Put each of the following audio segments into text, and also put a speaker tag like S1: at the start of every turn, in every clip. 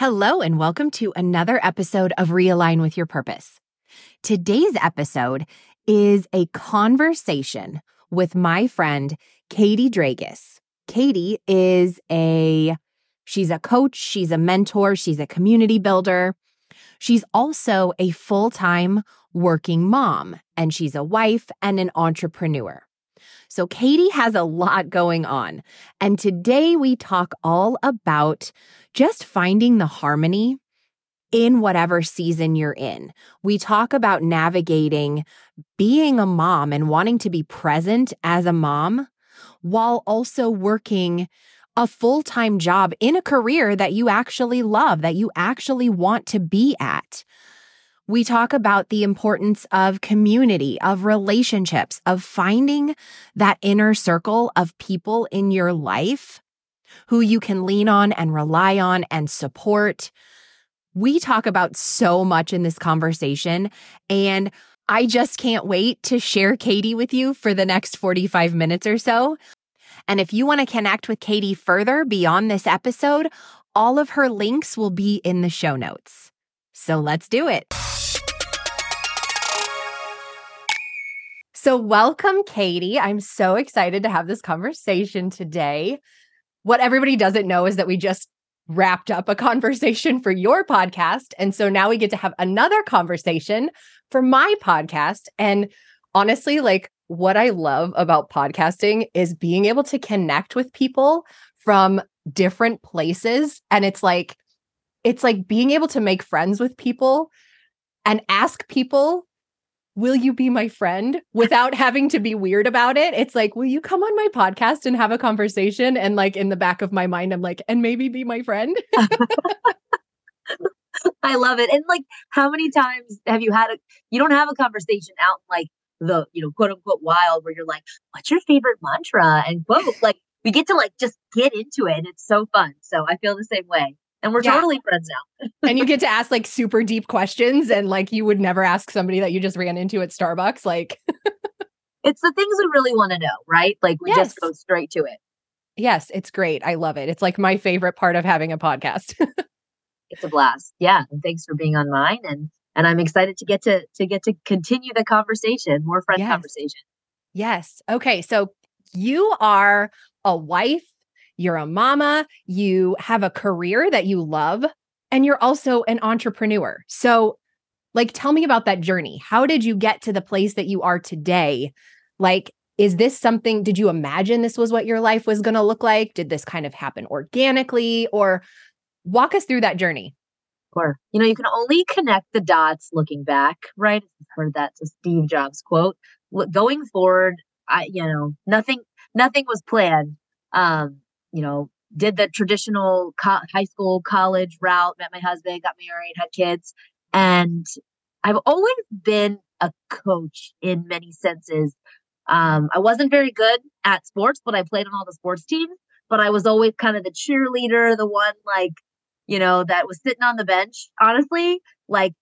S1: Hello, and welcome to another episode of Realign with Your Purpose. Today's episode is a conversation with my friend, Katie Dragos. Katie is a she's a coach, she's a mentor, she's a community builder. She's also a full-time working mom, and she's a wife and an entrepreneur. So, Katie has a lot going on. And today we talk all about just finding the harmony in whatever season you're in. We talk about navigating being a mom and wanting to be present as a mom while also working a full time job in a career that you actually love, that you actually want to be at. We talk about the importance of community, of relationships, of finding that inner circle of people in your life who you can lean on and rely on and support. We talk about so much in this conversation, and I just can't wait to share Katie with you for the next 45 minutes or so. And if you want to connect with Katie further beyond this episode, all of her links will be in the show notes. So let's do it. So, welcome, Katie. I'm so excited to have this conversation today. What everybody doesn't know is that we just wrapped up a conversation for your podcast. And so now we get to have another conversation for my podcast. And honestly, like what I love about podcasting is being able to connect with people from different places. And it's like, it's like being able to make friends with people and ask people will you be my friend without having to be weird about it? It's like, will you come on my podcast and have a conversation? And like in the back of my mind, I'm like, and maybe be my friend.
S2: I love it. And like, how many times have you had a, you don't have a conversation out like the, you know, quote unquote wild where you're like, what's your favorite mantra? And quote, like, we get to like just get into it. And it's so fun. So I feel the same way and we're yeah. totally friends now.
S1: and you get to ask like super deep questions and like you would never ask somebody that you just ran into at Starbucks. Like
S2: it's the things we really want to know, right? Like we yes. just go straight to it.
S1: Yes, it's great. I love it. It's like my favorite part of having a podcast.
S2: it's a blast. Yeah. And thanks for being on mine. And and I'm excited to get to to get to continue the conversation, more friend yes. conversation.
S1: Yes. Okay. So you are a wife you're a mama, you have a career that you love, and you're also an entrepreneur. So, like, tell me about that journey. How did you get to the place that you are today? Like, is this something, did you imagine this was what your life was going to look like? Did this kind of happen organically? Or walk us through that journey.
S2: Sure. You know, you can only connect the dots looking back, right? I've heard that to Steve Jobs quote. Look, going forward, I, you know, nothing, nothing was planned. Um, you know, did the traditional co- high school, college route, met my husband, got married, had kids. And I've always been a coach in many senses. Um, I wasn't very good at sports, but I played on all the sports teams. But I was always kind of the cheerleader, the one like, you know, that was sitting on the bench. Honestly, like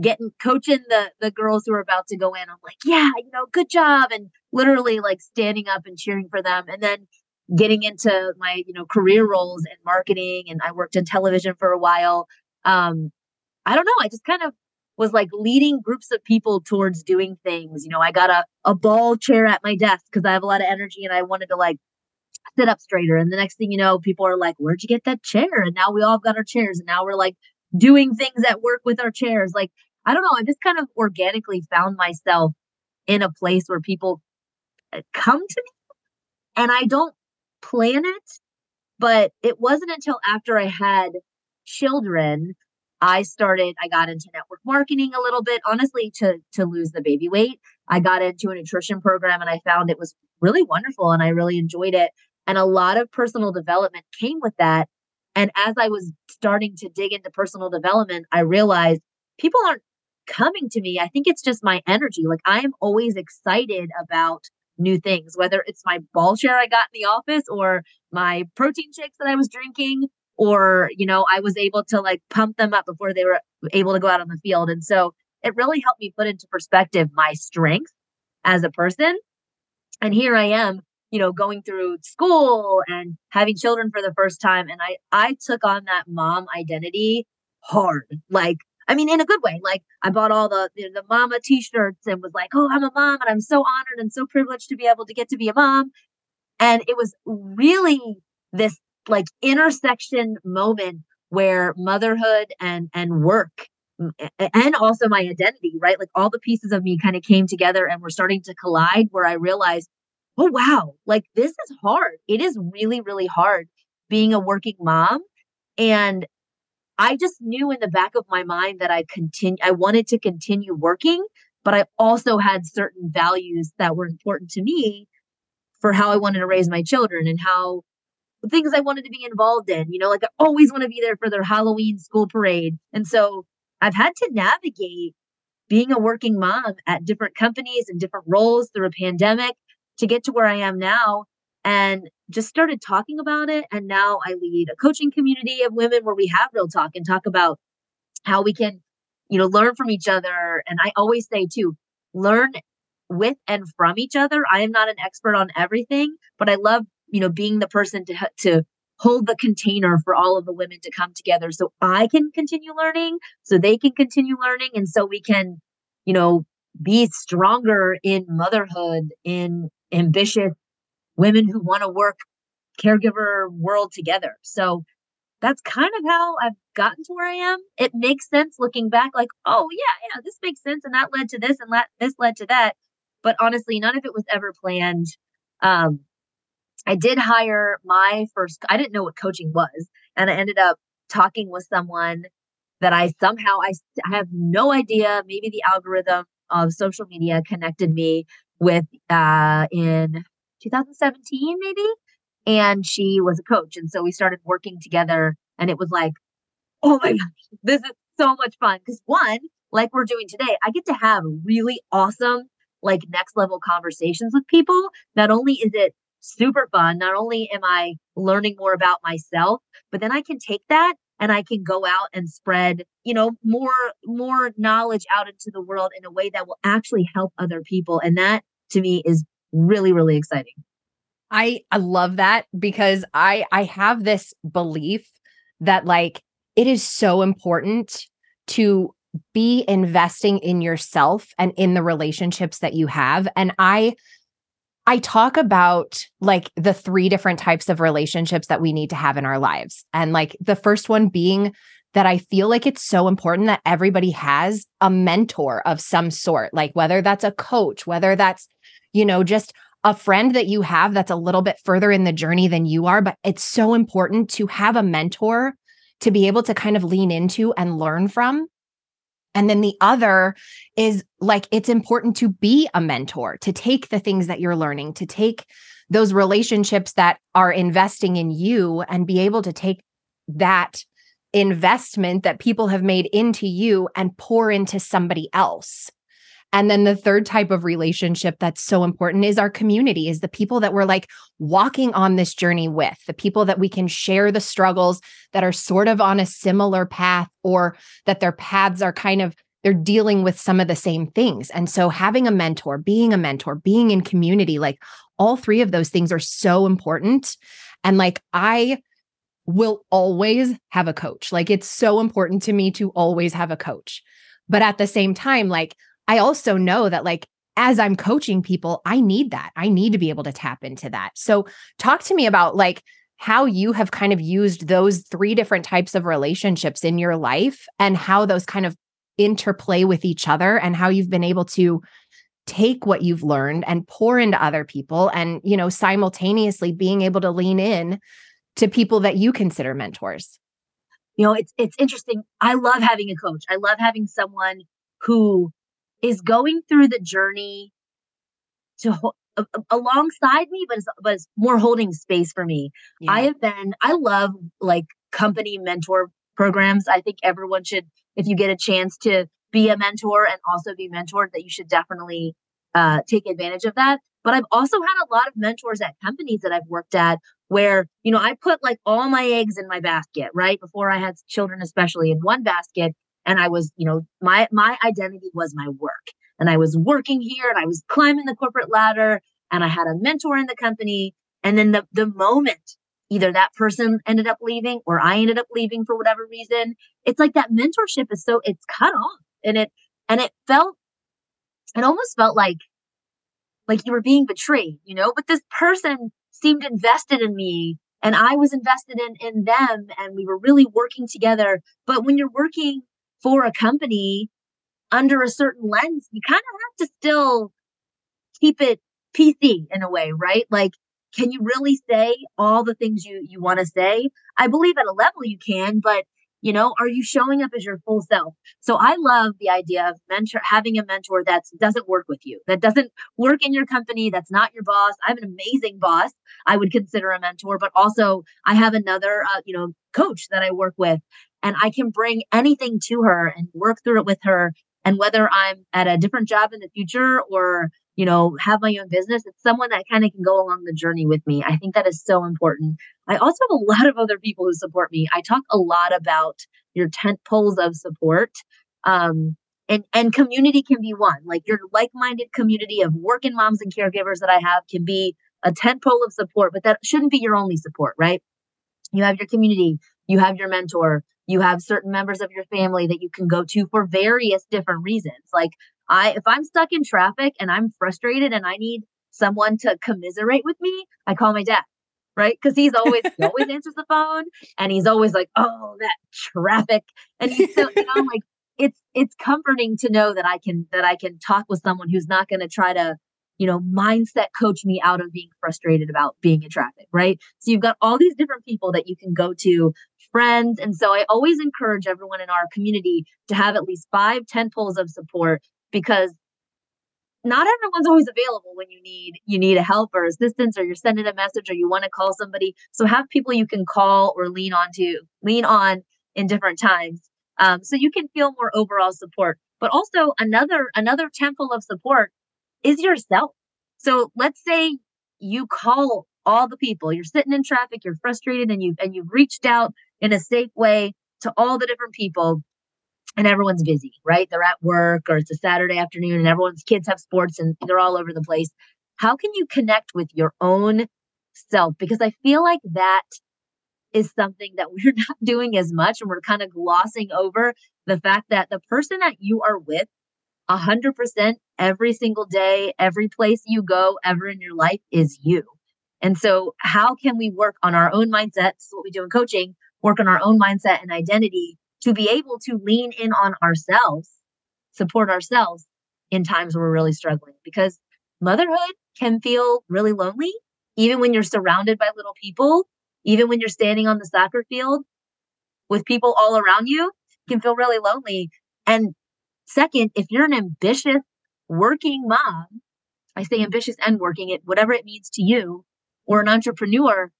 S2: getting coaching the the girls who are about to go in. I'm like, yeah, you know, good job, and literally like standing up and cheering for them. And then getting into my you know career roles in marketing, and I worked in television for a while. Um, I don't know. I just kind of was like leading groups of people towards doing things. You know, I got a, a ball chair at my desk because I have a lot of energy and I wanted to like sit up straighter. And the next thing you know, people are like, Where'd you get that chair? And now we all got our chairs and now we're like doing things at work with our chairs. Like, I don't know. I just kind of organically found myself in a place where people uh, come to me and I don't plan it. But it wasn't until after I had children I started, I got into network marketing a little bit, honestly, to to lose the baby weight. I got into a nutrition program and I found it was really wonderful and I really enjoyed it. And a lot of personal development came with that. And as I was starting to dig into personal development, I realized people aren't coming to me. I think it's just my energy. Like I am always excited about new things, whether it's my ball share I got in the office or my protein shakes that I was drinking or you know i was able to like pump them up before they were able to go out on the field. And so it really helped me put into perspective my strength as a person. And here i am you know going through school and having children for the first time and i i took on that mom identity hard. Like i mean in a good way like i bought all the know, the mama t-shirts and was like oh i'm a mom and i'm so honored and so privileged to be able to get to be a mom. And it was really this like intersection moment where motherhood and and work and also my identity right? Like all the pieces of me kind of came together and were starting to collide where i realized oh wow like this is hard. It is really really hard being a working mom and i just knew in the back of my mind that i continue i wanted to continue working but i also had certain values that were important to me for how i wanted to raise my children and how things I wanted to be involved in. You know, like I always want to be there for their Halloween school parade. And so I've had to navigate being a working mom at different companies and different roles through a pandemic to get to where I am now and just started talking about it. And now I lead a coaching community of women where we have real talk and talk about how we can, you know, learn from each other. And I always say too, learn with and from each other. I am not an expert on everything, but I love you know, being the person to to hold the container for all of the women to come together so I can continue learning, so they can continue learning and so we can, you know, be stronger in motherhood, in ambitious women who want to work caregiver world together. So that's kind of how I've gotten to where I am. It makes sense looking back, like, oh yeah, yeah, this makes sense, and that led to this, and that this led to that. But honestly, none of it was ever planned. Um, I did hire my first, I didn't know what coaching was. And I ended up talking with someone that I somehow, I, I have no idea, maybe the algorithm of social media connected me with uh, in 2017, maybe. And she was a coach. And so we started working together. And it was like, oh my gosh, this is so much fun. Because one, like we're doing today, I get to have really awesome, like next level conversations with people. Not only is it super fun. Not only am I learning more about myself, but then I can take that and I can go out and spread, you know, more more knowledge out into the world in a way that will actually help other people. And that to me is really really exciting.
S1: I I love that because I I have this belief that like it is so important to be investing in yourself and in the relationships that you have and I I talk about like the three different types of relationships that we need to have in our lives. And like the first one being that I feel like it's so important that everybody has a mentor of some sort, like whether that's a coach, whether that's, you know, just a friend that you have that's a little bit further in the journey than you are. But it's so important to have a mentor to be able to kind of lean into and learn from. And then the other is like it's important to be a mentor, to take the things that you're learning, to take those relationships that are investing in you and be able to take that investment that people have made into you and pour into somebody else. And then the third type of relationship that's so important is our community, is the people that we're like walking on this journey with, the people that we can share the struggles that are sort of on a similar path or that their paths are kind of they're dealing with some of the same things. And so having a mentor, being a mentor, being in community, like all three of those things are so important. And like I will always have a coach. Like it's so important to me to always have a coach. But at the same time, like I also know that like as I'm coaching people, I need that. I need to be able to tap into that. So talk to me about like how you have kind of used those three different types of relationships in your life and how those kind of interplay with each other and how you've been able to take what you've learned and pour into other people and you know simultaneously being able to lean in to people that you consider mentors
S2: you know it's it's interesting i love having a coach i love having someone who is going through the journey to ho- alongside me but is, but is more holding space for me yeah. i have been i love like company mentor programs i think everyone should if you get a chance to be a mentor and also be mentored, that you should definitely uh, take advantage of that. But I've also had a lot of mentors at companies that I've worked at where, you know, I put like all my eggs in my basket, right? Before I had children, especially in one basket. And I was, you know, my my identity was my work. And I was working here and I was climbing the corporate ladder and I had a mentor in the company. And then the the moment either that person ended up leaving or I ended up leaving for whatever reason. It's like that mentorship is so it's cut off and it and it felt it almost felt like like you were being betrayed, you know, but this person seemed invested in me and I was invested in in them and we were really working together. But when you're working for a company under a certain lens, you kind of have to still keep it PC in a way, right? Like can you really say all the things you you want to say? I believe at a level you can but you know are you showing up as your full self? So i love the idea of mentor having a mentor that doesn't work with you that doesn't work in your company that's not your boss. I have an amazing boss i would consider a mentor but also i have another uh, you know coach that i work with and i can bring anything to her and work through it with her and whether i'm at a different job in the future or you know, have my own business. It's someone that kind of can go along the journey with me. I think that is so important. I also have a lot of other people who support me. I talk a lot about your tent poles of support. Um, and, and community can be one. Like your like-minded community of working moms and caregivers that I have can be a tent pole of support, but that shouldn't be your only support, right? You have your community, you have your mentor, you have certain members of your family that you can go to for various different reasons. Like I if I'm stuck in traffic and I'm frustrated and I need someone to commiserate with me, I call my dad. Right. Cause he's always he always answers the phone and he's always like, Oh, that traffic. And he's so, you know, like it's it's comforting to know that I can that I can talk with someone who's not gonna try to, you know, mindset coach me out of being frustrated about being in traffic. Right. So you've got all these different people that you can go to friends. And so I always encourage everyone in our community to have at least five, tent poles of support because not everyone's always available when you need you need a help or assistance or you're sending a message or you want to call somebody. So have people you can call or lean on to lean on in different times um, so you can feel more overall support. But also another another tent pole of support is yourself. So let's say you call all the people. You're sitting in traffic you're frustrated and you've and you've reached out in a safe way to all the different people and everyone's busy, right? They're at work or it's a Saturday afternoon and everyone's kids have sports and they're all over the place. How can you connect with your own self? Because I feel like that is something that we're not doing as much and we're kind of glossing over the fact that the person that you are with 100% every single day, every place you go ever in your life is you. And so, how can we work on our own mindsets? What we do in coaching work on our own mindset and identity to be able to lean in on ourselves, support ourselves in times where we're really struggling because motherhood can feel really lonely, even when you're surrounded by little people, even when you're standing on the soccer field with people all around you, can feel really lonely. And second, if you're an ambitious working mom, I say ambitious and working it, whatever it means to you, or an entrepreneur,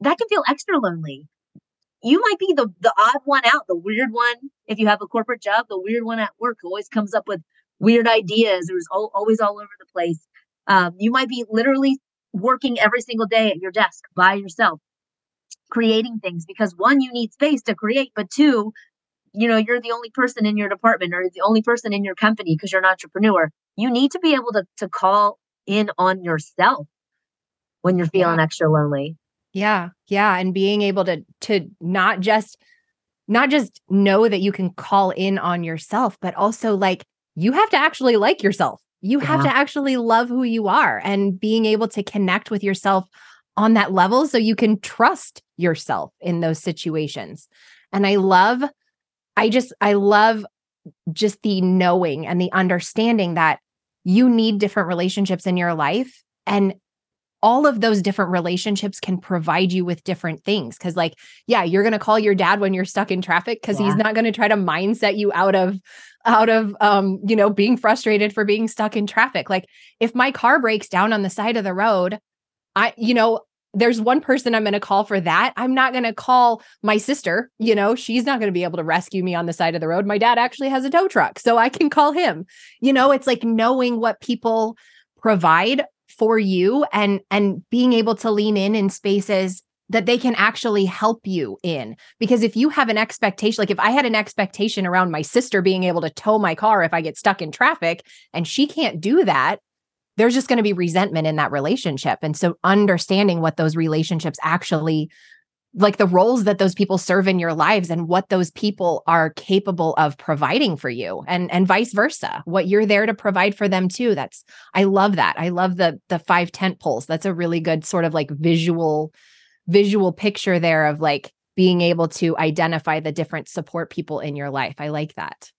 S2: that can feel extra lonely you might be the the odd one out, the weird one. If you have a corporate job, the weird one at work always comes up with weird ideas. There's always all over the place. Um, you might be literally working every single day at your desk by yourself, creating things because one, you need space to create, but two, you know, you're the only person in your department or the only person in your company because you're an entrepreneur. You need to be able to to call in on yourself when you're feeling yeah. extra lonely.
S1: Yeah. Yeah. And being able to to not just not just know that you can call in on yourself, but also like you have to actually like yourself. You yeah. have to actually love who you are and being able to connect with yourself on that level so you can trust yourself in those situations. And I love, I just, I love just the knowing and the understanding that you need different relationships in your life. And all of those different relationships can provide you with different things. Cause, like, yeah, you're going to call your dad when you're stuck in traffic because yeah. he's not going to try to mindset you out of out of um you know being frustrated for being stuck in traffic like if my car breaks down on the side of the road i you know there's one person I'm going to call for that. I'm not going to call my sister. You know, she's not going to be able to rescue me on the side of the road. My dad actually has a tow truck, so I can call him. You know, it's like knowing what people provide for you and and being able to lean in in spaces that they can actually help you in because if you have an expectation like if i had an expectation around my sister being able to tow my car if i get stuck in traffic and she can't do that there's just going to be resentment in that relationship. And so understanding what those relationships actually like the roles that those people serve in your lives and what those people are capable of providing for you and and vice versa. What you're there to provide for them too that's i love that. I love the the five tent poles. That's a really good sort of like visual visual picture there of like being able to identify the different support people in your life. I like that.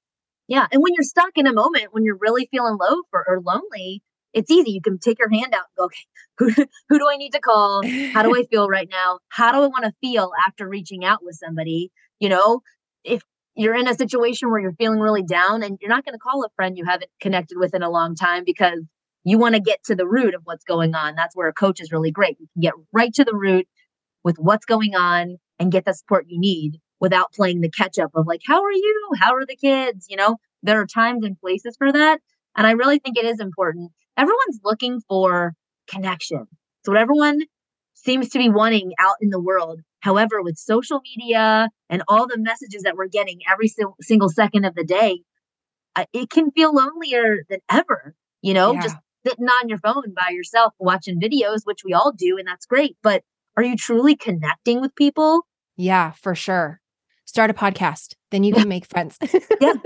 S2: Yeah and when you're stuck in a moment when you're really feeling low for, or lonely it's easy. You can take your hand out and go, okay, who, who do I need to call? How do I feel right now? How do I want to feel after reaching out with somebody? You know, if you're in a situation where you're feeling really down and you're not going to call a friend you haven't connected with in a long time because you want to get to the root of what's going on. That's where a coach is really great. You can get right to the root with what's going on and get the support you need without playing the catch up of like, how are you? How are the kids? You know, there are times and places for that. And I really think it is important everyone's looking for connection. So what everyone seems to be wanting out in the world. However, with social media and all the messages that we're getting every single second of the day, uh, it can feel lonelier than ever. You know, yeah. just sitting on your phone by yourself watching videos, which we all do, and that's great. But are you truly connecting with people?
S1: Yeah, for sure. Start a podcast, then you can make friends.
S2: yeah.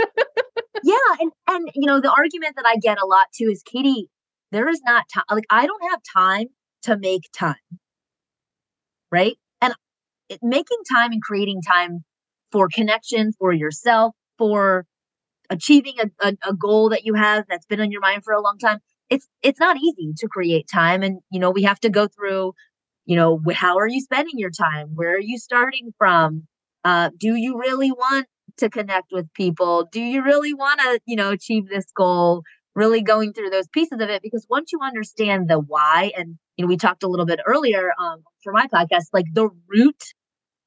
S2: Yeah. And and you know, the argument that I get a lot too is Katie, there is not time. Like, I don't have time to make time. Right. And it, making time and creating time for connection for yourself, for achieving a, a, a goal that you have that's been on your mind for a long time. It's it's not easy to create time. And you know, we have to go through, you know, how are you spending your time? Where are you starting from? Uh, do you really want to connect with people? Do you really want to, you know, achieve this goal? Really going through those pieces of it because once you understand the why and you know we talked a little bit earlier um, for my podcast like the root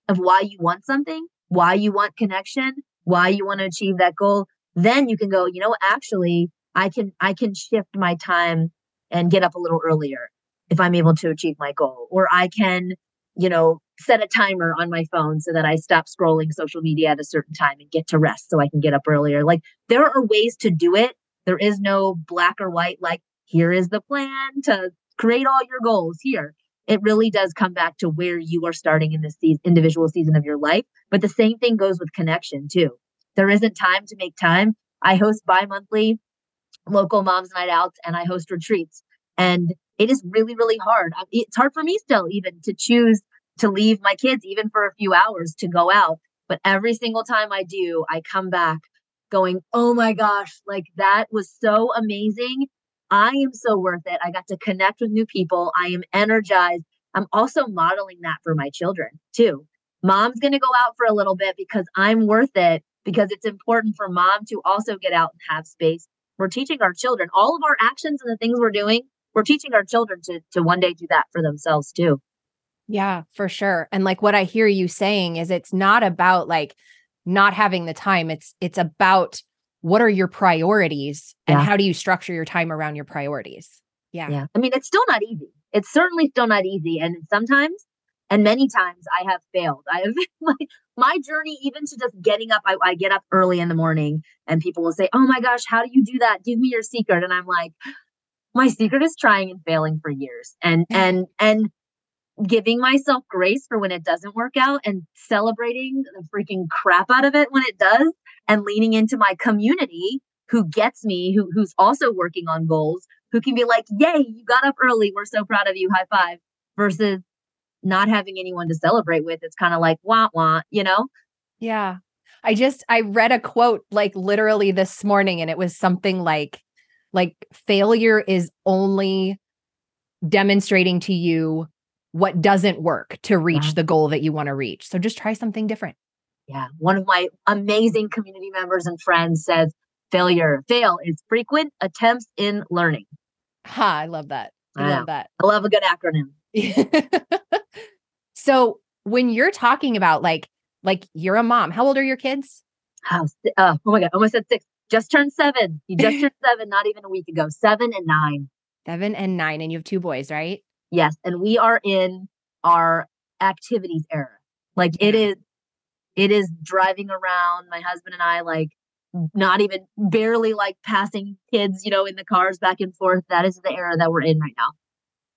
S2: of why you want something why you want connection why you want to achieve that goal then you can go you know actually i can i can shift my time and get up a little earlier if i'm able to achieve my goal or i can you know set a timer on my phone so that i stop scrolling social media at a certain time and get to rest so i can get up earlier. Like there are ways to do it there is no black or white, like, here is the plan to create all your goals here. It really does come back to where you are starting in this season, individual season of your life. But the same thing goes with connection too. There isn't time to make time. I host bi monthly local moms night outs and I host retreats. And it is really, really hard. It's hard for me still, even to choose to leave my kids, even for a few hours to go out. But every single time I do, I come back going, oh my gosh, like that was so amazing. I am so worth it. I got to connect with new people. I am energized. I'm also modeling that for my children too. Mom's going to go out for a little bit because I'm worth it because it's important for mom to also get out and have space. We're teaching our children all of our actions and the things we're doing. We're teaching our children to to one day do that for themselves too.
S1: Yeah, for sure. And like what I hear you saying is it's not about like not having the time. It's it's about what are your priorities and
S2: Yeah.
S1: how do you structure your time around your priorities? Yeah.
S2: Yeah. I mean, it's still not easy. It's certainly still not easy. And sometimes, and many times, I have failed. I have my, my journey, even to just getting up. I, I get up early in the morning and people will say, Oh my gosh, how do you do that? Give me your secret. And I'm like, My secret is trying and failing for years and, and, and, giving myself grace for when it doesn't work out and celebrating the freaking crap out of it when it does and leaning into my community who gets me who who's also working on goals who can be like yay you got up early. We're so proud of you. High five versus not having anyone to celebrate with. It's kind of like wah wah you know?
S1: Yeah. I just I read a quote like literally this morning and it was something like like failure is only demonstrating to you what doesn't work to reach
S2: Yeah.
S1: the goal that you want to reach. So just try something different.
S2: yeah one of my amazing community members and friends says failure fail is frequent attempts in learning
S1: Ha, I love that. I
S2: I
S1: love that.
S2: i love a good acronym
S1: so when you're talking about like like you're a mom, how old are your kids?
S2: oh, uh, oh my god almost said six just turned seven you just turned seven not even a week ago seven and nine
S1: 7 and 9 and you have two boys, right?
S2: Yes, and we are in our activities era. Like it is it is driving around my husband and I like not even barely like passing kids, you know, in the cars back and forth. That is the era that we're in right now.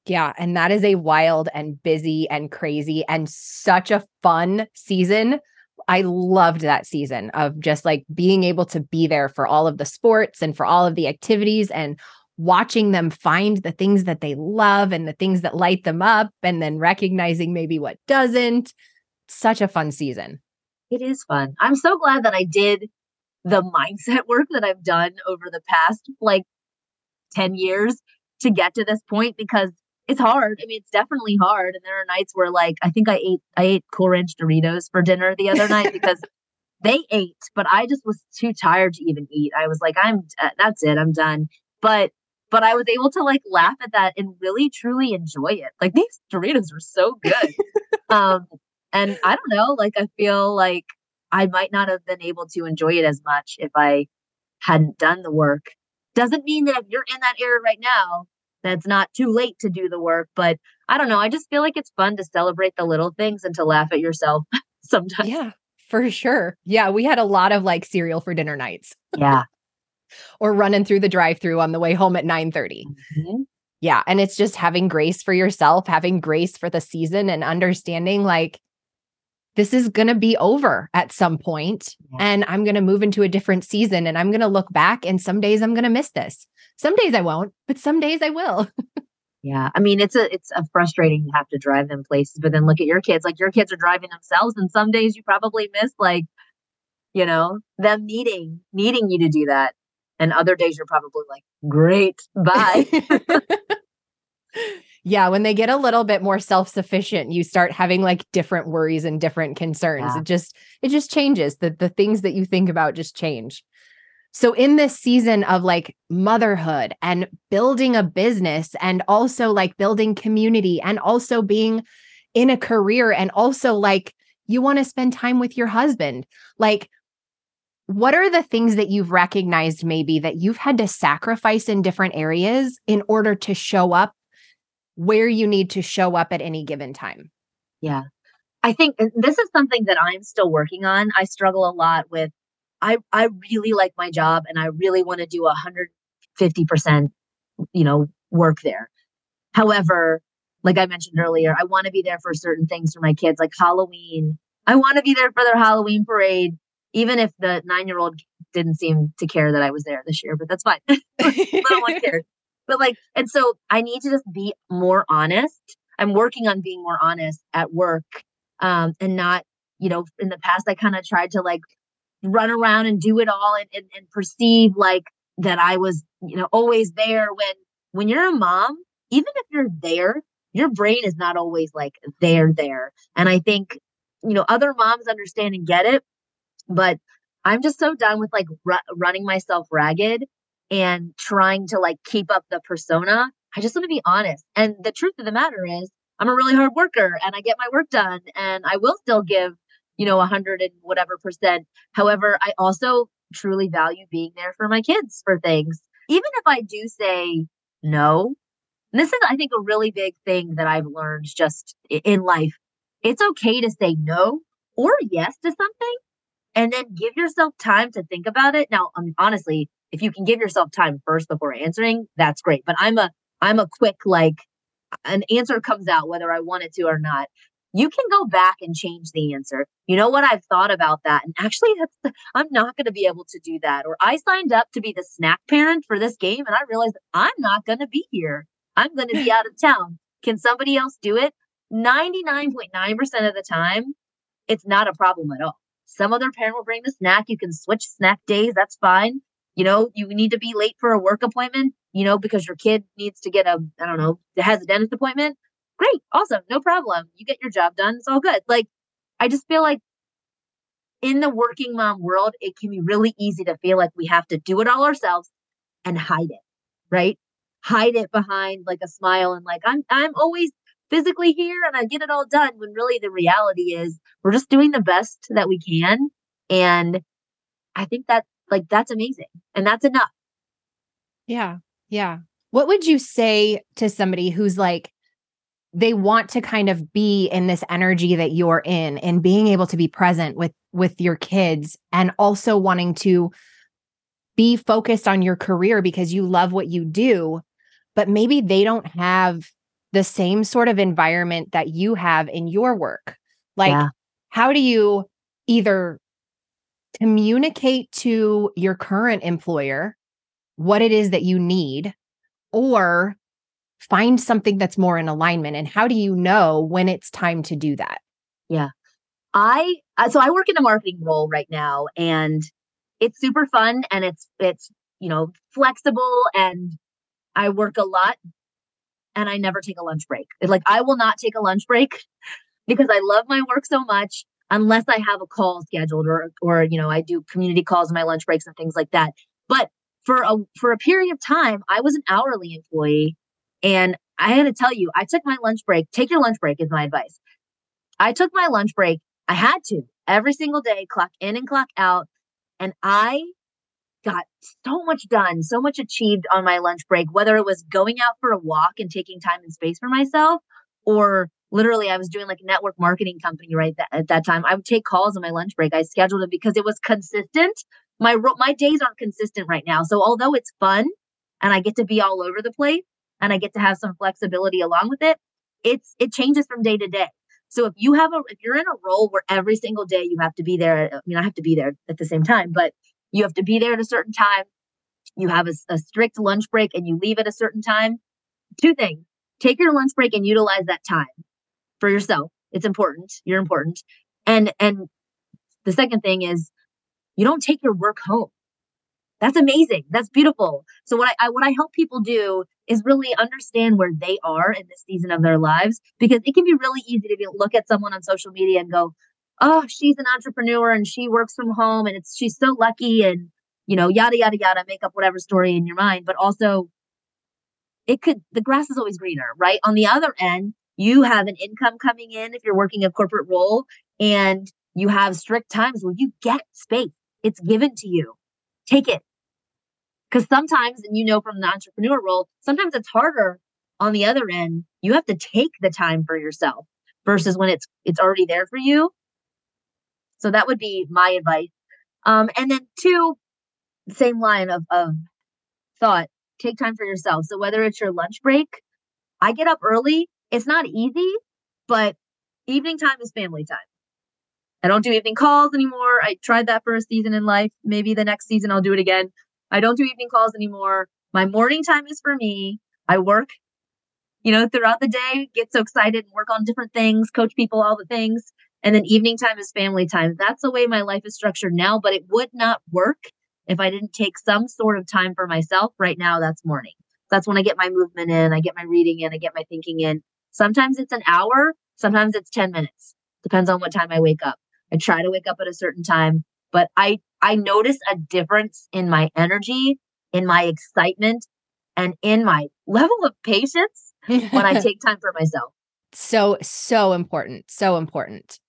S1: Yeah, and that is a wild and busy and crazy and such a fun season. I loved that season of just like being able to be there for all of the sports and for all of the activities and watching them find the things that they love and the things that light them up and then recognizing maybe what doesn't. Such a fun season.
S2: It is fun. I'm so glad that I did the mindset work that I've done over the past like 10 years to get to this point because it's hard. I mean, it's definitely hard. And there are nights where like I think I ate I ate Cool Ranch Doritos for dinner the other night because they ate, but I just was too tired to even eat. I was like, I'm uh, that's it, I'm done. But but I was able to like laugh at that and really truly enjoy it. Like these Doritos were so good. um and I don't know, like I feel like I might not have been able to enjoy it as much if I hadn't done the work. Doesn't mean that if you're in that era right now, that's not too late to do the work. But I don't know. I just feel like it's fun to celebrate the little things and to laugh at yourself sometimes.
S1: Yeah, for sure. Yeah, we had a lot of like cereal for dinner nights
S2: Yeah.
S1: Or running through the drive-through on the way home at 9:30.
S2: Mhm.
S1: Yeah. And it's just having grace for yourself, having grace for the season and understanding like this is going to be over at some point,
S2: Yeah.
S1: and I'm going to move into a different season and I'm going to look back and some days I'm going to miss this. Some days I won't, but some days I will.
S2: Yeah. I mean, it's a it's a frustrating to have to drive them places, but then look at your kids. Like your kids are driving themselves, and some days you probably miss like, you know, them needing needing you to do that. And other days you're probably like, great, bye.
S1: yeah, when they get a little bit more self-sufficient, you start having like different worries and different concerns.
S2: Yeah.
S1: It just it just changes. The the things that you think about just change. So in this season of like motherhood and building a business and also like building community and also being in a career and also like you want to spend time with your husband. Like what are the things that you've recognized maybe that you've had to sacrifice in different areas in order to show up where you need to show up at any given time?
S2: Yeah. I think this is something that I'm still working on. I struggle a lot with I I really like my job and I really want to do a 150% you know work there. However, like I mentioned earlier, I want to be there for certain things for my kids like Halloween. I want to be there for their Halloween parade even if the 9-year-old didn't seem to care that I was there this year, but that's fine. little one cared. But like, and so I need to just be more honest. I'm working on being more honest at work. Um, and not, you know, in the past I kind of tried to like run around and do it all and, and, and perceive like that I was, you know, always there when when you're a mom, even if you're there, your brain is not always like there there. And I think, you know, other moms understand and get it, but I'm just so done with like ru- running myself ragged and trying to like keep up the persona. I just want to be honest. And the truth of the matter is, I'm a really hard worker and I get my work done and I will still give, you know, a hundred and whatever percent. However, I also truly value being there for my kids for things. Even if I do say no, this is, I think, a really big thing that I've learned just in life. It's okay to say no or yes to something and then give yourself time to think about it. Now, um, honestly, if you can give yourself time first before answering, that's great. But I'm a, I'm a quick, like, an answer comes out whether I want it to or not you can go back and change the answer. You know what? I've thought about that. And actually, that's, I'm not going to be able to do that. Or I signed up to be the snack parent for this game and I realized I'm not going to be here. I'm going to be out of town. Can somebody else do it? 99.9% of the time, it's not a problem at all. Some other parent will bring the snack. You can switch snack days. That's fine. You know, you need to be late for a work appointment, you know, because your kid needs to get a, I don't know, has a dentist appointment great, awesome, no problem. You get your job done. It's all good. Like, I just feel like in the working mom world, it can be really easy to feel like we have to do it all ourselves and hide it, right? Hide it behind like a smile and like, I'm, I'm always physically here and I get it all done when really the reality is we're just doing the best that we can. And I think that like that's amazing and that's enough.
S1: Yeah. Yeah. What would you say to somebody who's like, they want to kind of be in this energy that you're in and being able to be present with with your kids and also wanting to be focused on your career because you love what you do but maybe they don't have the same sort of environment that you have in your work? Like yeah. how do you either communicate to your current employer what it is that you need or find something that's more in alignment and how do you know when it's time to do that?
S2: Yeah. I uh, so i work in a marketing role right now and it's super fun and it's it's you know flexible and i work a lot and i never take a lunch break like i will not take a lunch break because i love my work so much unless i have a call scheduled or or you know i do community calls in my lunch breaks and things like that but for a for a period of time i was an hourly employee and I had to tell you, I took my lunch break. Take your lunch break is my advice. I took my lunch break. I had to every single day, clock in and clock out. And I got so much done, so much achieved on my lunch break, whether it was going out for a walk and taking time and space for myself, or literally I was doing like a network marketing company right that, at that time. I would take calls on my lunch break. I scheduled it because it was consistent. My my days aren't consistent right now. So although it's fun and I get to be all over the place, and I get to have some flexibility along with it, it's it changes from day to day. So if you have a if you're in a role where every single day you have to be there, I mean I have to be there at the same time, but you have to be there at a certain time. You have a, a strict lunch break and you leave at a certain time. Two things. Take your lunch break and utilize that time for yourself. It's important. You're important. And and the second thing is you don't take your work home. That's amazing. That's beautiful. So what I, I, what I help people do is really understand where they are in this season of their lives because it can be really easy to be, look at someone on social media and go, "Oh, she's an entrepreneur and she works from home and it's she's so lucky and you know, yada yada yada, make up whatever story in your mind, but also it could the grass is always greener, right? On the other end, you have an income coming in if you're working a corporate role and you have strict times where you get space. It's given to you. Take it because sometimes, and you know from the entrepreneur role, sometimes it's harder on the other end. You have to take the time for yourself versus when it's it's already there for you. So that would be my advice. Um, and then two, same line of, of thought, take time for yourself. So whether it's your lunch break, I get up early. It's not easy, but evening time is family time. I don't do evening calls anymore. I tried that for a season in life. Maybe the next season I'll do it again. I don't do evening calls anymore. My morning time is for me. I work, you know, throughout the day, get so excited and work on different things, coach people, all the things. And then evening time is family time. That's the way my life is structured now, but it would not work if I didn't take some sort of time for myself. Right now, that's morning. That's when I get my movement in, I get my reading in, I get my thinking in. Sometimes it's an hour, sometimes it's 10 minutes. Depends on what time I wake up. I try to wake up at a certain time, but I I notice a difference in my energy, in my excitement, and in my level of patience when I take time for myself.
S1: So, so important. So important.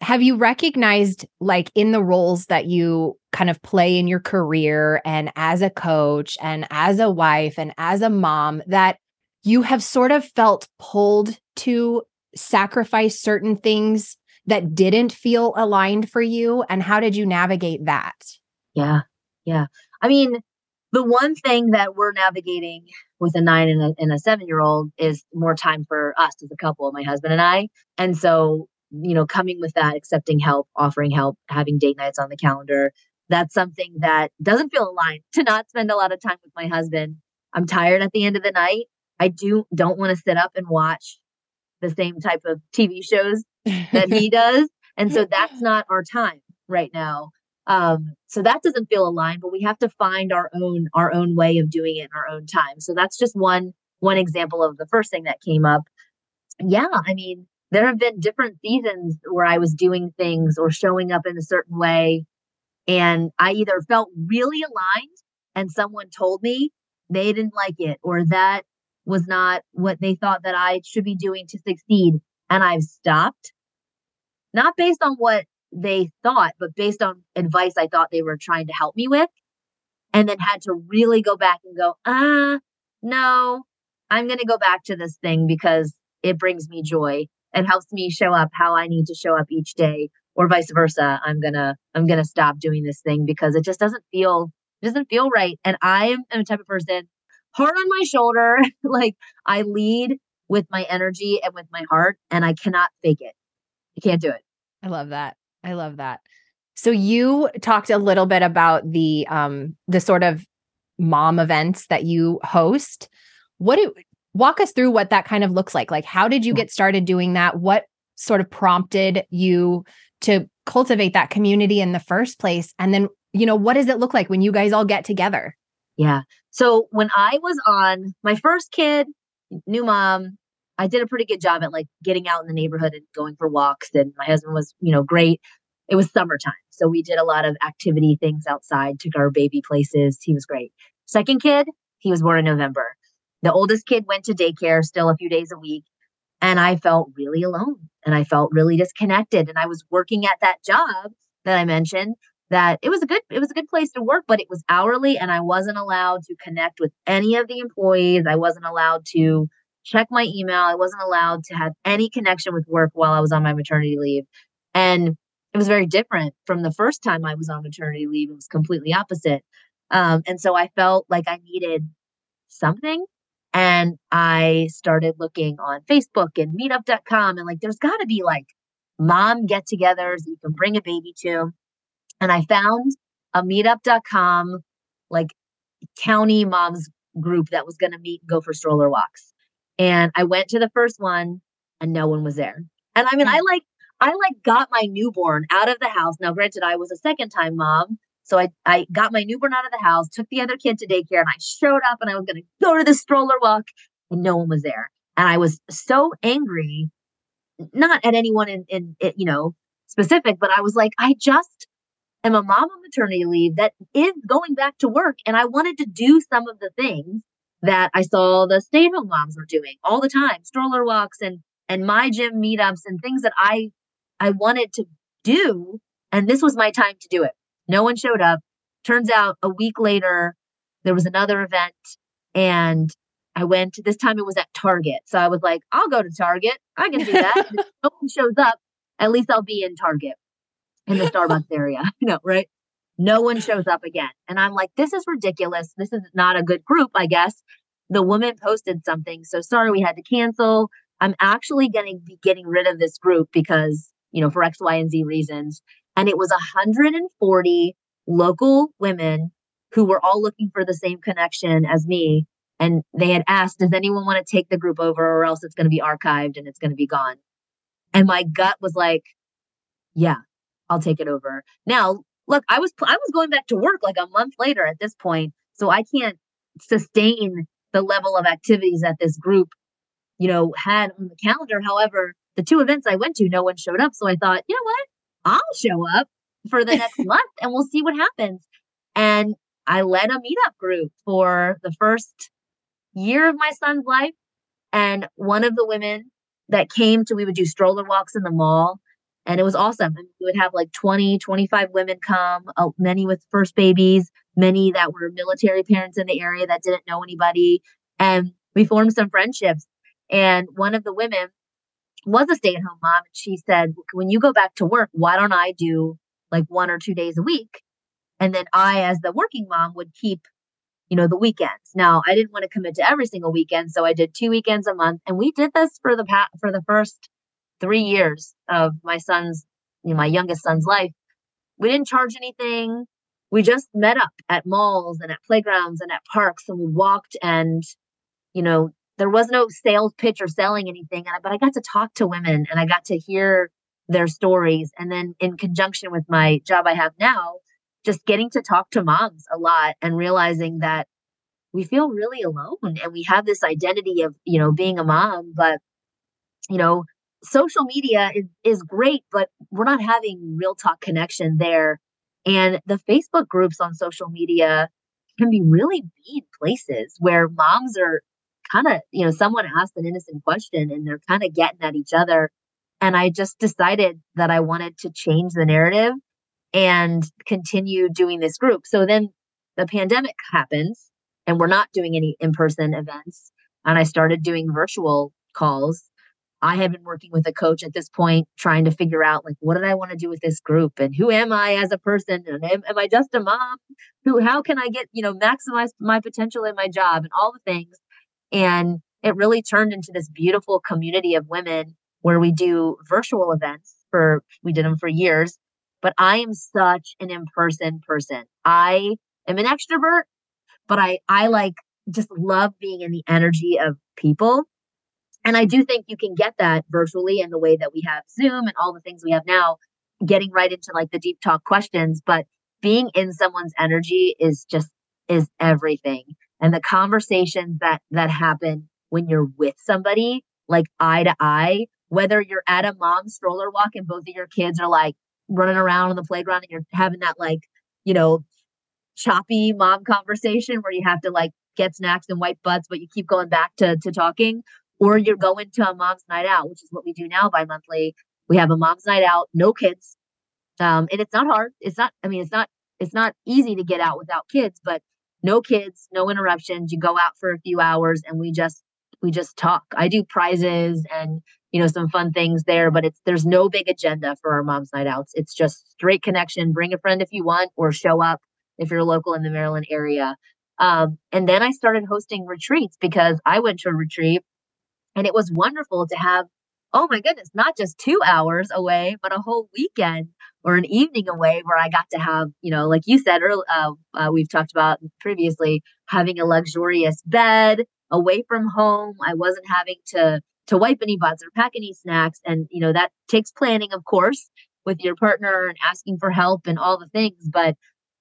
S1: Have you recognized, like, in the roles that you kind of play in your career and as a coach and as a wife and as a mom, that you have sort of felt pulled to sacrifice certain things that didn't feel aligned for you? And how did you navigate that?
S2: Yeah. Yeah. I mean, the one thing that we're navigating with a nine and a, and a seven year old is more time for us as a couple, my husband and I. And so, you know, coming with that, accepting help, offering help, having date nights on the calendar, that's something that doesn't feel aligned to not spend a lot of time with my husband. I'm tired at the end of the night. I do don't want to sit up and watch the same type of TV shows that he does. And so that's not our time right now. Um, so that doesn't feel aligned, but we have to find our own our own way of doing it in our own time. So that's just one one example of the first thing that came up. Yeah, I mean, there have been different seasons where I was doing things or showing up in a certain way. And I either felt really aligned and someone told me they didn't like it or that was not what they thought that I should be doing to succeed. And I've stopped, not based on what they thought, but based on advice I thought they were trying to help me with. And then had to really go back and go, ah, no, I'm going to go back to this thing because it brings me joy. It helps me show up how I need to show up each day or vice versa. I'm going to, I'm going to stop doing this thing because it just doesn't feel, it doesn't feel right. And I am the type of person heart on my shoulder. like I lead with my energy and with my heart and I cannot fake it. I can't do it.
S1: I love that. I love that. So you talked a little bit about the um the sort of mom events that you host. What do walk us through what that kind of looks like? Like how did you mm. get started doing that? What sort of prompted you to cultivate that community in the first place? And then, you know, what does it look like when you guys all get together?
S2: Yeah. So when I was on my first kid, new mom, I did a pretty good job at like getting out in the neighborhood and going for walks. And my husband was, you know, great. It was summertime. So we did a lot of activity things outside, took our baby places. He was great. Second kid, he was born in November. The oldest kid went to daycare still a few days a week. And I felt really alone and I felt really disconnected. And I was working at that job that I mentioned that it was a good it was a good place to work but it was hourly and I wasn't allowed to connect with any of the employees. I wasn't allowed to check my email. I wasn't allowed to have any connection with work while I was on my maternity leave. And it was very different from the first time I was on maternity leave. It was completely opposite. Um, and so I felt like I needed something. And I started looking on Facebook and meetup.com. And like, there's got to be like mom get togethers you can bring a baby to. And I found a meetup.com, like county moms group that was going to meet and go for stroller walks. And I went to the first one and no one was there. And I mean, hmm. I like, I like got my newborn out of the house. Now, granted, I was a second time mom. So I, I got my newborn out of the house, took the other kid to daycare, and I showed up and I was going to go to the stroller walk and no one was there. And I was so angry, not at anyone in, in, in you know, specific, but I was like, I just am a mom on maternity leave that is going back to work. And I wanted to do some of the things that I saw the stay at home moms were doing all the time, stroller walks and and my gym meetups and things that I I wanted to do. And this was my time to do it. No one showed up. Turns out a week later, there was another event and I went, this time it was at Target. So I was like, I'll go to Target. I can do that. if no one shows up, at least I'll be in Target in the Starbucks area, you know, right? No one shows up again. And I'm like, this is ridiculous. This is not a good group, I guess. The woman posted something. So sorry, we had to cancel. I'm actually going to be getting rid of this group because, you know, for X, Y, and Z reasons. And it was 140 local women who were all looking for the same connection as me. And they had asked, does anyone want to take the group over or else it's going to be archived and it's going to be gone? And my gut was like, yeah, I'll take it over. Now, look, I was I was going back to work like a month later at this point, so I can't sustain the level of activities that this group, you know, had on the calendar. However, the two events I went to, no one showed up, so I thought, you know what, I'll show up for the next month and we'll see what happens. And I led a meetup group for the first year of my son's life, and one of the women that came to we would do stroller walks in the mall and it was awesome. And we would have like 20, 25 women come, uh, many with first babies, many that were military parents in the area that didn't know anybody. And we formed some friendships. And one of the women was a stay at home mom. And she said, when you go back to work, why don't I do like one or two days a week? And then I, as the working mom, would keep, you know, the weekends. Now, I didn't want to commit to every single weekend. So I did two weekends a month. And we did this for the past, for the first three years of my son's, you know, my youngest son's life. We didn't charge anything. We just met up at malls and at playgrounds and at parks and we walked and, you know, there was no sales pitch or selling anything. But I got to talk to women and I got to hear their stories. And then in conjunction with my job I have now, just getting to talk to moms a lot and realizing that we feel really alone and we have this identity of, you know, being a mom, but you know, social media is, is great, but we're not having real talk connection there. And the Facebook groups on social media can be really mean places where moms are kind of, you know, someone asked an innocent question and they're kind of getting at each other. And I just decided that I wanted to change the narrative and continue doing this group. So then the pandemic happens and we're not doing any in person events. And I started doing virtual calls I have been working with a coach at this point, trying to figure out like what did I want to do with this group and who am I as a person and am, am I just a mom? Who how can I get you know maximize my potential in my job and all the things? And it really turned into this beautiful community of women where we do virtual events for we did them for years. But I am such an in-person person. I am an extrovert, but I I like just love being in the energy of people and I do think you can get that virtually in the way that we have Zoom and all the things we have now, getting right into like the deep talk questions. But being in someone's energy is just is everything. And the conversations that that happen when you're with somebody, like eye to eye, whether you're at a mom stroller walk and both of your kids are like running around on the playground and you're having that like, you know, choppy mom conversation where you have to like get snacks and wipe butts, but you keep going back to to talking, or you're going to a mom's night out, which is what we do now bi monthly. We have a mom's night out, no kids. Um, and it's not hard. It's not, I mean, it's not, it's not easy to get out without kids, but no kids, no interruptions. You go out for a few hours and we just, we just talk. I do prizes and, you know, some fun things there, but it's, there's no big agenda for our mom's night outs. It's just straight connection. Bring a friend if you want, or show up if you're local in the Maryland area. Um, and then I started hosting retreats because I went to a retreat and it was wonderful to have, oh my goodness, not just two hours away, but a whole weekend or an evening away where I got to have, you know, like you said earlier, uh, uh, we've talked about previously, having a luxurious bed away from home. I wasn't having to to wipe any butts or pack any snacks, and you know that takes planning, of course, with your partner and asking for help and all the things. But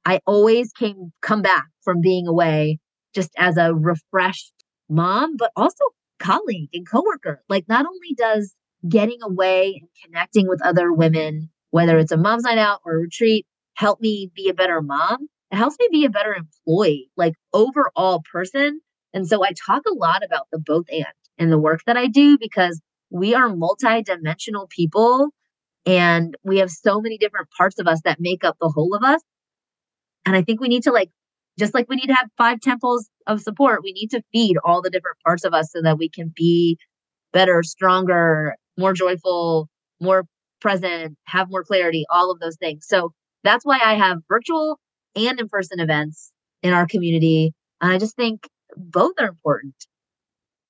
S2: I always came come back from being away just as a refreshed mom, but also colleague and coworker. Like not only does getting away and connecting with other women, whether it's a mom's night out or a retreat, help me be a better mom, it helps me be a better employee, like overall person. And so I talk a lot about the both and in the work that I do because we are multi-dimensional people and we have so many different parts of us that make up the whole of us. And I think we need to like just like we need to have five tent poles of support, we need to feed all the different parts of us so that we can be better, stronger, more joyful, more present, have more clarity, all of those things. So that's why I have virtual and in person events in our community. And I just think both are important.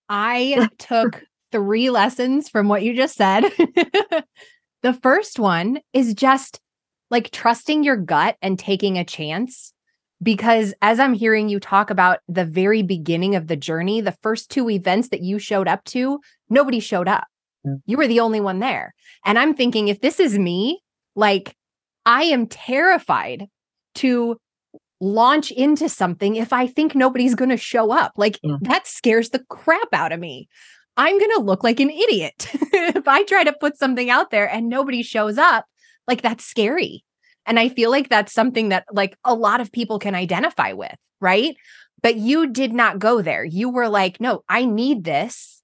S1: I took three lessons from what you just said. the first one is just like trusting your gut and taking a chance because as I'm hearing you talk about the very beginning of the journey, the first two events that you showed up to, nobody showed up. Yeah. You were the only one there. And I'm thinking, if this is me, like I am terrified to launch into something if I think nobody's going to show up. Like yeah. that scares the crap out of me. I'm going to look like an idiot if I try to put something out there and nobody shows up. Like that's scary. And I feel like that's something that like a lot of people can identify with, right? But you did not go there. You were like, no, I need this.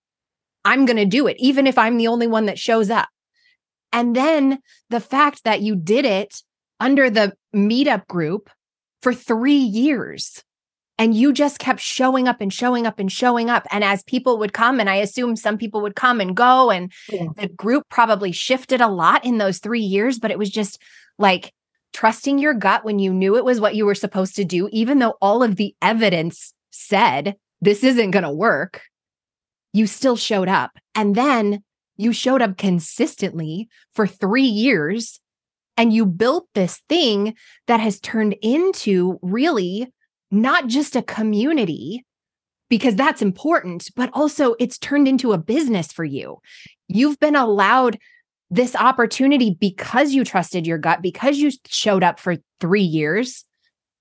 S1: I'm going to do it, even if I'm the only one that shows up. And then the fact that you did it under the meetup group for three years and you just kept showing up and showing up and showing up. And as people would come, and I assume some people would come and go, and yeah. the group probably shifted a lot in those three years, but it was just like trusting your gut when you knew it was what you were supposed to do, even though all of the evidence said this isn't going to work. You still showed up. And then you showed up consistently for three years and you built this thing that has turned into really not just a community, because that's important, but also it's turned into a business for you. You've been allowed this opportunity because you trusted your gut, because you showed up for three years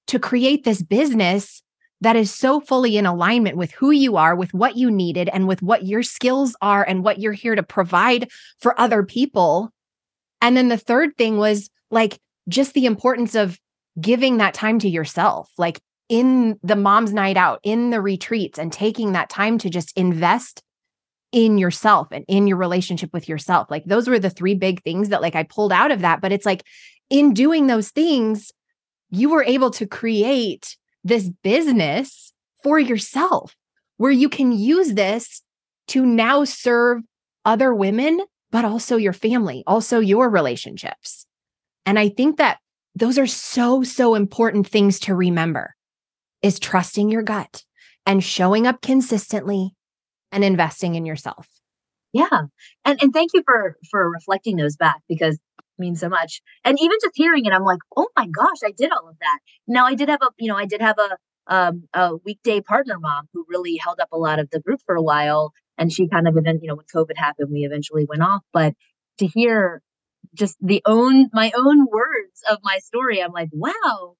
S1: to create this business that is so fully in alignment with who you are, with what you needed, and with what your skills are and what you're here to provide for other people. And then the third thing was like just the importance of giving that time to yourself. Like in the mom's night out, in the retreats, and taking that time to just invest in yourself and in your relationship with yourself. Like those were the three big things that like I pulled out of that. But it's like in doing those things, you were able to create this business for yourself where you can use this to now serve other women, but also your family, also your relationships. And I think that those are so, so important things to remember is trusting your gut and showing up consistently and investing in yourself.
S2: Yeah. And and thank you for for reflecting those back because means so much. And even just hearing it, I'm like, oh my gosh, I did all of that. Now I did have a, you know, I did have a um a weekday partner mom who really held up a lot of the group for a while. And she kind of then, you know, when COVID happened, we eventually went off. But to hear just the own my own words of my story, I'm like, wow,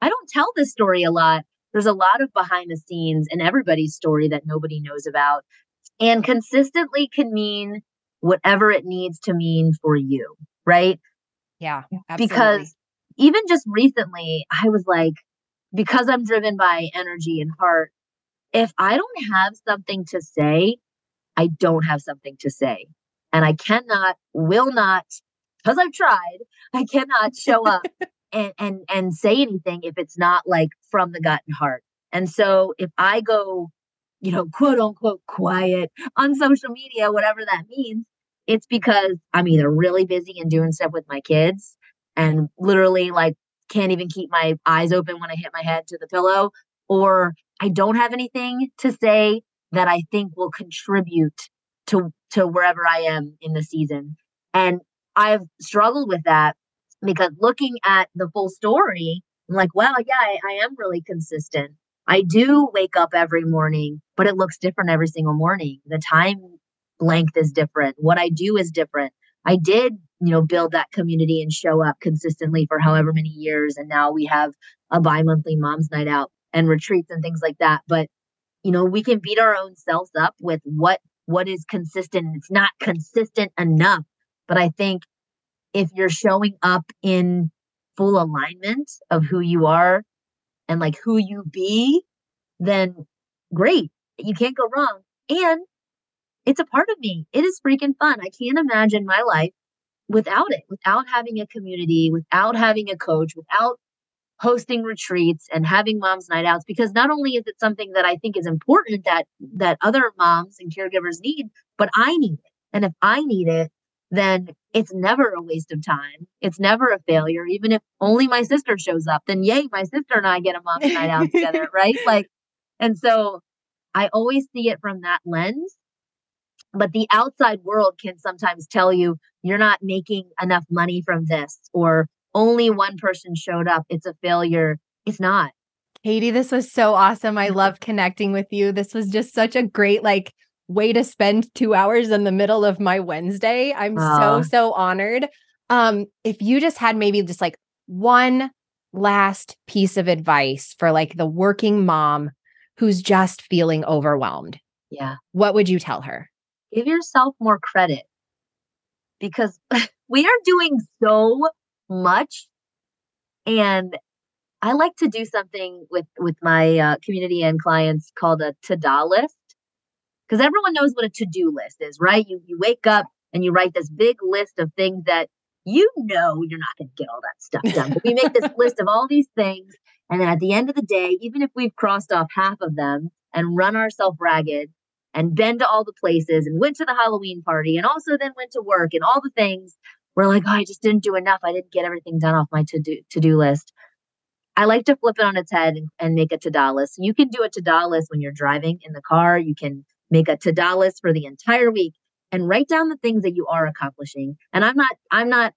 S2: I don't tell this story a lot there's a lot of behind the scenes in everybody's story that nobody knows about. And consistently can mean whatever it needs to mean for you, right?
S1: Yeah.
S2: Absolutely. Because even just recently, I was like, because I'm driven by energy and heart, if I don't have something to say, I don't have something to say. And I cannot, will not, because I've tried, I cannot show up and and and say anything if it's not like from the gut and heart. And so if I go, you know, quote unquote quiet on social media, whatever that means, it's because I'm either really busy and doing stuff with my kids and literally like can't even keep my eyes open when I hit my head to the pillow, or I don't have anything to say that I think will contribute to to wherever I am in the season. And I've struggled with that because looking at the full story, I'm like, wow, yeah, I, I am really consistent. I do wake up every morning, but it looks different every single morning. The time length is different. What I do is different. I did, you know, build that community and show up consistently for however many years. And now we have a bi monthly mom's night out and retreats and things like that. But, you know, we can beat our own selves up with what what is consistent. It's not consistent enough. But I think if you're showing up in full alignment of who you are and like who you be, then great. You can't go wrong. And it's a part of me. It is freaking fun. I can't imagine my life without it, without having a community, without having a coach, without hosting retreats and having moms night outs because not only is it something that I think is important that that other moms and caregivers need, but I need it. And if I need it, then it's never a waste of time. It's never a failure. Even if only my sister shows up, then yay, my sister and I get a mom's night out together, right? Like, and so I always see it from that lens. But the outside world can sometimes tell you you're not making enough money from this, or only one person showed up. It's a failure. It's not.
S1: Katie, this was so awesome. I love connecting with you. This was just such a great, like, way to spend two hours in the middle of my Wednesday. I'm uh. so, so honored. Um, if you just had maybe just like one last piece of advice for like the working mom who's just feeling overwhelmed.
S2: Yeah.
S1: What would you tell her?
S2: Give yourself more credit because we are doing so much and I like to do something with with my uh, community and clients called a to-do list because everyone knows what a to-do list is, right? You you wake up and you write this big list of things that you know you're not going to get all that stuff done. But we make this list of all these things. And then at the end of the day, even if we've crossed off half of them and run ourselves ragged and been to all the places and went to the Halloween party and also then went to work and all the things, we're like, oh, I just didn't do enough. I didn't get everything done off my to do to do list. I like to flip it on its head and, and make a to-do list. You can do a to-do list when you're driving in the car. You can make a to-do list for the entire week and write down the things that you are accomplishing. And I'm not, I'm not,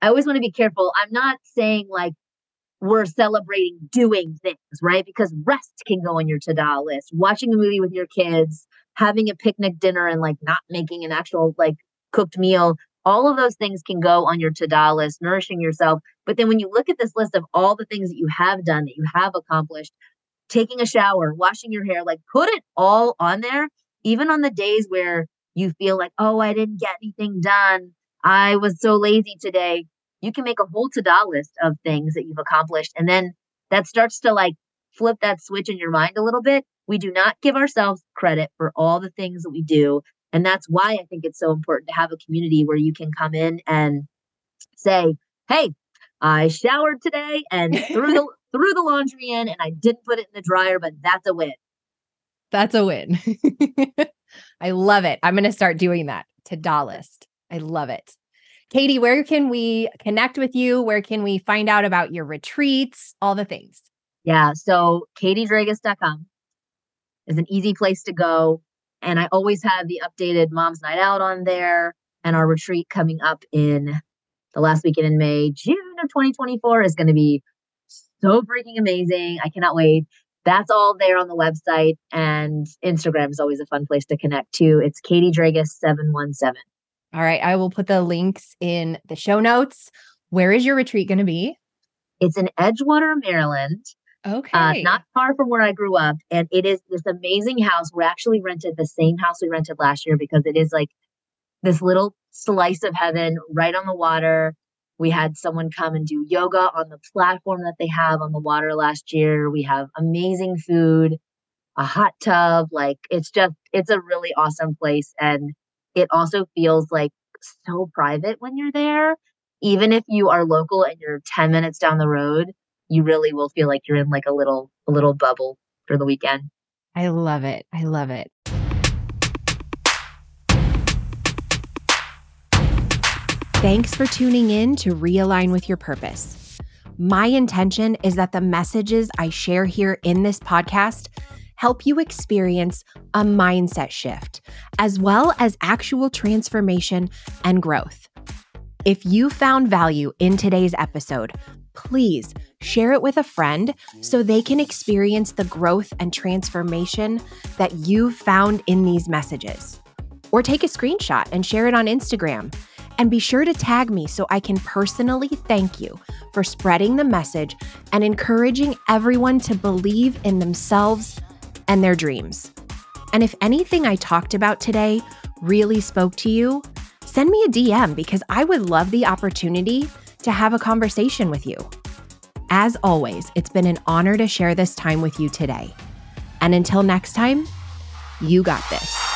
S2: I always want to be careful. I'm not saying like we're celebrating doing things, right? Because rest can go on your to-do list. Watching a movie with your kids, having a picnic dinner and like not making an actual like cooked meal all of those things can go on your to-do list, nourishing yourself. But then when you look at this list of all the things that you have done, that you have accomplished, taking a shower, washing your hair, like put it all on there, even on the days where you feel like, oh, I didn't get anything done. I was so lazy today. You can make a whole to-do list of things that you've accomplished. And then that starts to like flip that switch in your mind a little bit. We do not give ourselves credit for all the things that we do and that's why I think it's so important to have a community where you can come in and say, "Hey, I showered today and threw the threw the laundry in and I didn't put it in the dryer, but that's a win."
S1: That's a win. I love it. I'm going to start doing that to do list. I love it. Katie, where can we connect with you? Where can we find out about your retreats? All the things.
S2: Yeah. So katiedragos.com is an easy place to go. And I always have the updated Mom's Night Out on there and our retreat coming up in the last weekend in May. June of 2024 is going to be so freaking amazing. I cannot wait. That's all there on the website. And Instagram is always a fun place to connect to. It's Katie Dragos717.
S1: All right. I will put the links in the show notes. Where is your retreat going to be?
S2: It's in Edgewater, Maryland.
S1: Uh, okay. Uh,
S2: not far from where I grew up. And it is this amazing house. We're actually rented the same house we rented last year because it is like this little slice of heaven right on the water. We had someone come and do yoga on the platform that they have on the water last year. We have amazing food, a hot tub. Like it's just, it's a really awesome place. And it also feels like so private when you're there. Even if you are local and you're 10 minutes down the road, you really will feel like you're in like a little a little bubble for the weekend.
S1: I love it. I love it. Thanks for tuning in to Realign with Your Purpose. My intention is that the messages I share here in this podcast help you experience a mindset shift, as well as actual transformation and growth. If you found value in today's episode, please share it with a friend so they can experience the growth and transformation that you've found in these messages. Or take a screenshot and share it on Instagram. And be sure to tag me so I can personally thank you for spreading the message and encouraging everyone to believe in themselves and their dreams. And if anything I talked about today really spoke to you, send me a DM because I would love the opportunity to have a conversation with you. As always, it's been an honor to share this time with you today. And until next time, you got this.